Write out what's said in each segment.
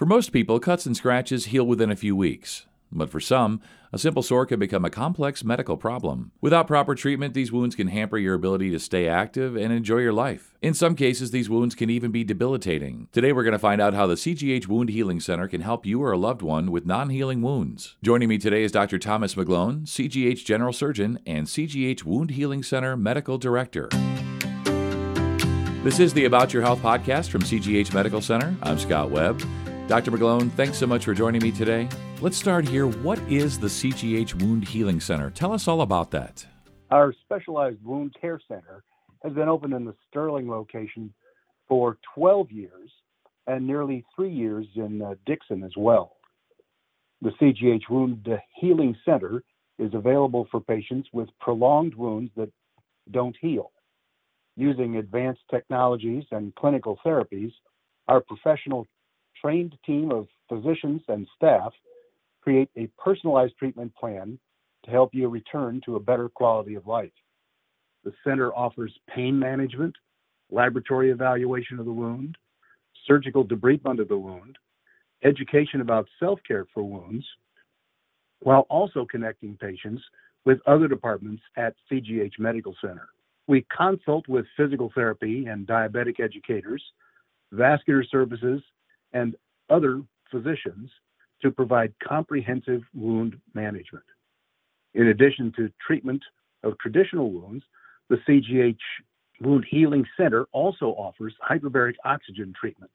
For most people, cuts and scratches heal within a few weeks. But for some, a simple sore can become a complex medical problem. Without proper treatment, these wounds can hamper your ability to stay active and enjoy your life. In some cases, these wounds can even be debilitating. Today, we're going to find out how the CGH Wound Healing Center can help you or a loved one with non healing wounds. Joining me today is Dr. Thomas McGlone, CGH General Surgeon and CGH Wound Healing Center Medical Director. This is the About Your Health podcast from CGH Medical Center. I'm Scott Webb. Dr. McGlone, thanks so much for joining me today. Let's start here. What is the CGH Wound Healing Center? Tell us all about that. Our specialized wound care center has been open in the Sterling location for 12 years and nearly three years in uh, Dixon as well. The CGH Wound Healing Center is available for patients with prolonged wounds that don't heal. Using advanced technologies and clinical therapies, our professional trained team of physicians and staff create a personalized treatment plan to help you return to a better quality of life. The center offers pain management, laboratory evaluation of the wound, surgical debridement of the wound, education about self care for wounds, while also connecting patients with other departments at CGH Medical Center. We consult with physical therapy and diabetic educators, vascular services, and other physicians to provide comprehensive wound management. In addition to treatment of traditional wounds, the CGH Wound Healing Center also offers hyperbaric oxygen treatment.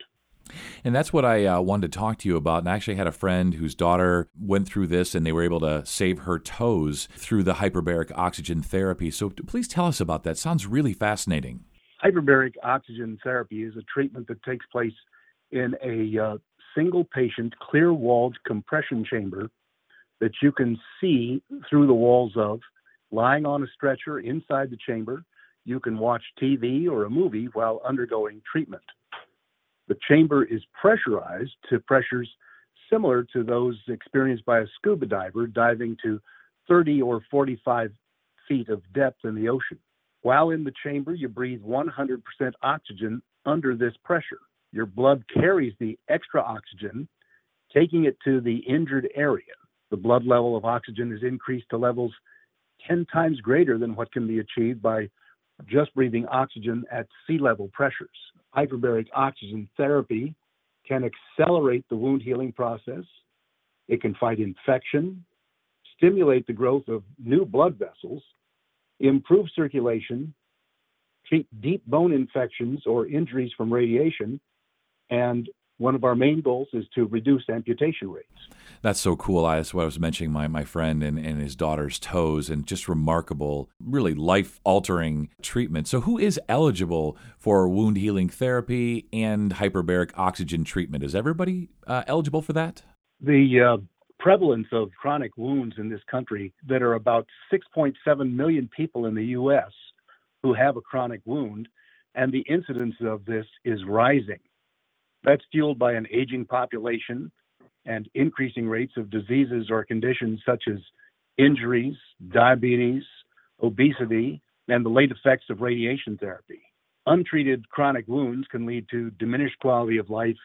And that's what I uh, wanted to talk to you about. And I actually had a friend whose daughter went through this and they were able to save her toes through the hyperbaric oxygen therapy. So please tell us about that. Sounds really fascinating. Hyperbaric oxygen therapy is a treatment that takes place in a uh, single patient clear walled compression chamber that you can see through the walls of, lying on a stretcher inside the chamber. You can watch TV or a movie while undergoing treatment. The chamber is pressurized to pressures similar to those experienced by a scuba diver diving to 30 or 45 feet of depth in the ocean. While in the chamber, you breathe 100% oxygen under this pressure your blood carries the extra oxygen, taking it to the injured area. The blood level of oxygen is increased to levels 10 times greater than what can be achieved by just breathing oxygen at sea level pressures. Hyperbaric oxygen therapy can accelerate the wound healing process. It can fight infection, stimulate the growth of new blood vessels, improve circulation, treat deep bone infections or injuries from radiation, and one of our main goals is to reduce amputation rates. That's so cool. I, that's what I was mentioning my, my friend and, and his daughter's toes, and just remarkable, really life altering treatment. So, who is eligible for wound healing therapy and hyperbaric oxygen treatment? Is everybody uh, eligible for that? The uh, prevalence of chronic wounds in this country, that are about 6.7 million people in the U.S. who have a chronic wound, and the incidence of this is rising. That's fueled by an aging population and increasing rates of diseases or conditions such as injuries, diabetes, obesity, and the late effects of radiation therapy. Untreated chronic wounds can lead to diminished quality of life,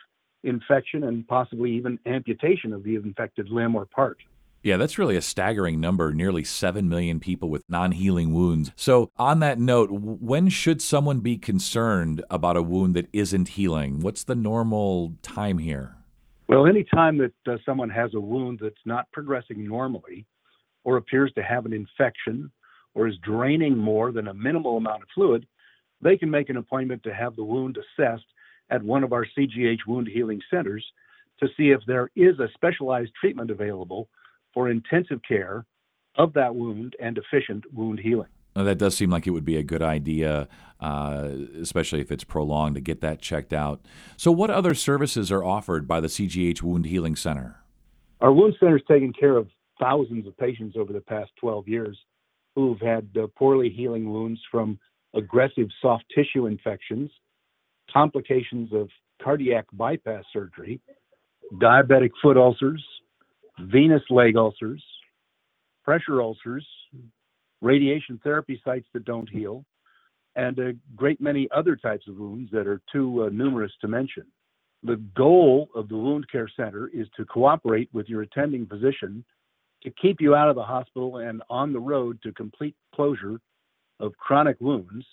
infection, and possibly even amputation of the infected limb or part. Yeah, that's really a staggering number nearly 7 million people with non healing wounds. So, on that note, when should someone be concerned about a wound that isn't healing? What's the normal time here? Well, any time that uh, someone has a wound that's not progressing normally or appears to have an infection or is draining more than a minimal amount of fluid, they can make an appointment to have the wound assessed at one of our CGH wound healing centers to see if there is a specialized treatment available for intensive care of that wound and efficient wound healing. Now, that does seem like it would be a good idea, uh, especially if it's prolonged, to get that checked out. So, what other services are offered by the CGH Wound Healing Center? Our wound center has taken care of thousands of patients over the past 12 years who've had uh, poorly healing wounds from aggressive soft tissue infections, complications of cardiac bypass surgery, diabetic foot ulcers, venous leg ulcers, pressure ulcers, radiation therapy sites that don't heal, and a great many other types of wounds that are too uh, numerous to mention. The goal of the wound care center is to cooperate with your attending physician to keep you out of the hospital and on the road to complete closure of chronic wounds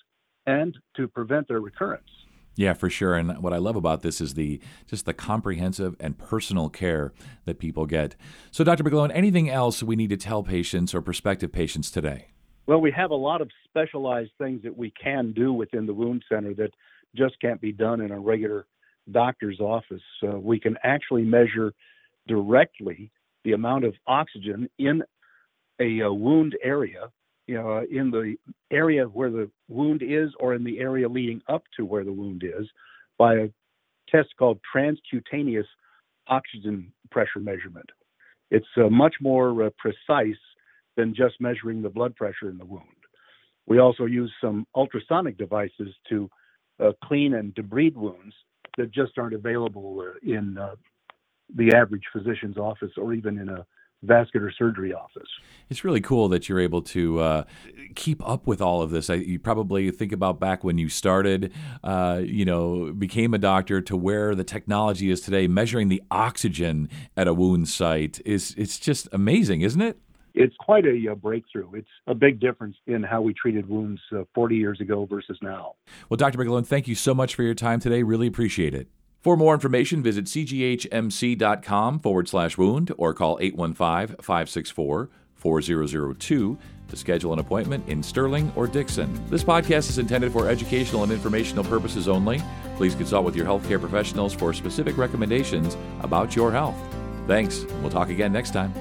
and to prevent their recurrence. Yeah, for sure. And what I love about this is the just the comprehensive and personal care that people get. So, Dr. McGlone, anything else we need to tell patients or prospective patients today? Well, we have a lot of specialized things that we can do within the wound center that just can't be done in a regular doctor's office. Uh, we can actually measure directly the amount of oxygen in a, a wound area, know, in the area where the wound is or in the area leading up to where the wound is by a test called transcutaneous oxygen pressure measurement. It's uh, much more uh, precise than just measuring the blood pressure in the wound. We also use some ultrasonic devices to uh, clean and debride wounds that just aren't available uh, in uh, the average physician's office or even in a vascular surgery office. It's really cool that you're able to uh, keep up with all of this. I, you probably think about back when you started, uh, you know, became a doctor to where the technology is today. Measuring the oxygen at a wound site is it's just amazing, isn't it? It's quite a, a breakthrough. It's a big difference in how we treated wounds uh, 40 years ago versus now. Well, Dr. McGlone, thank you so much for your time today. Really appreciate it. For more information, visit cghmc.com forward slash wound or call 815 564 4002 to schedule an appointment in Sterling or Dixon. This podcast is intended for educational and informational purposes only. Please consult with your healthcare professionals for specific recommendations about your health. Thanks. We'll talk again next time.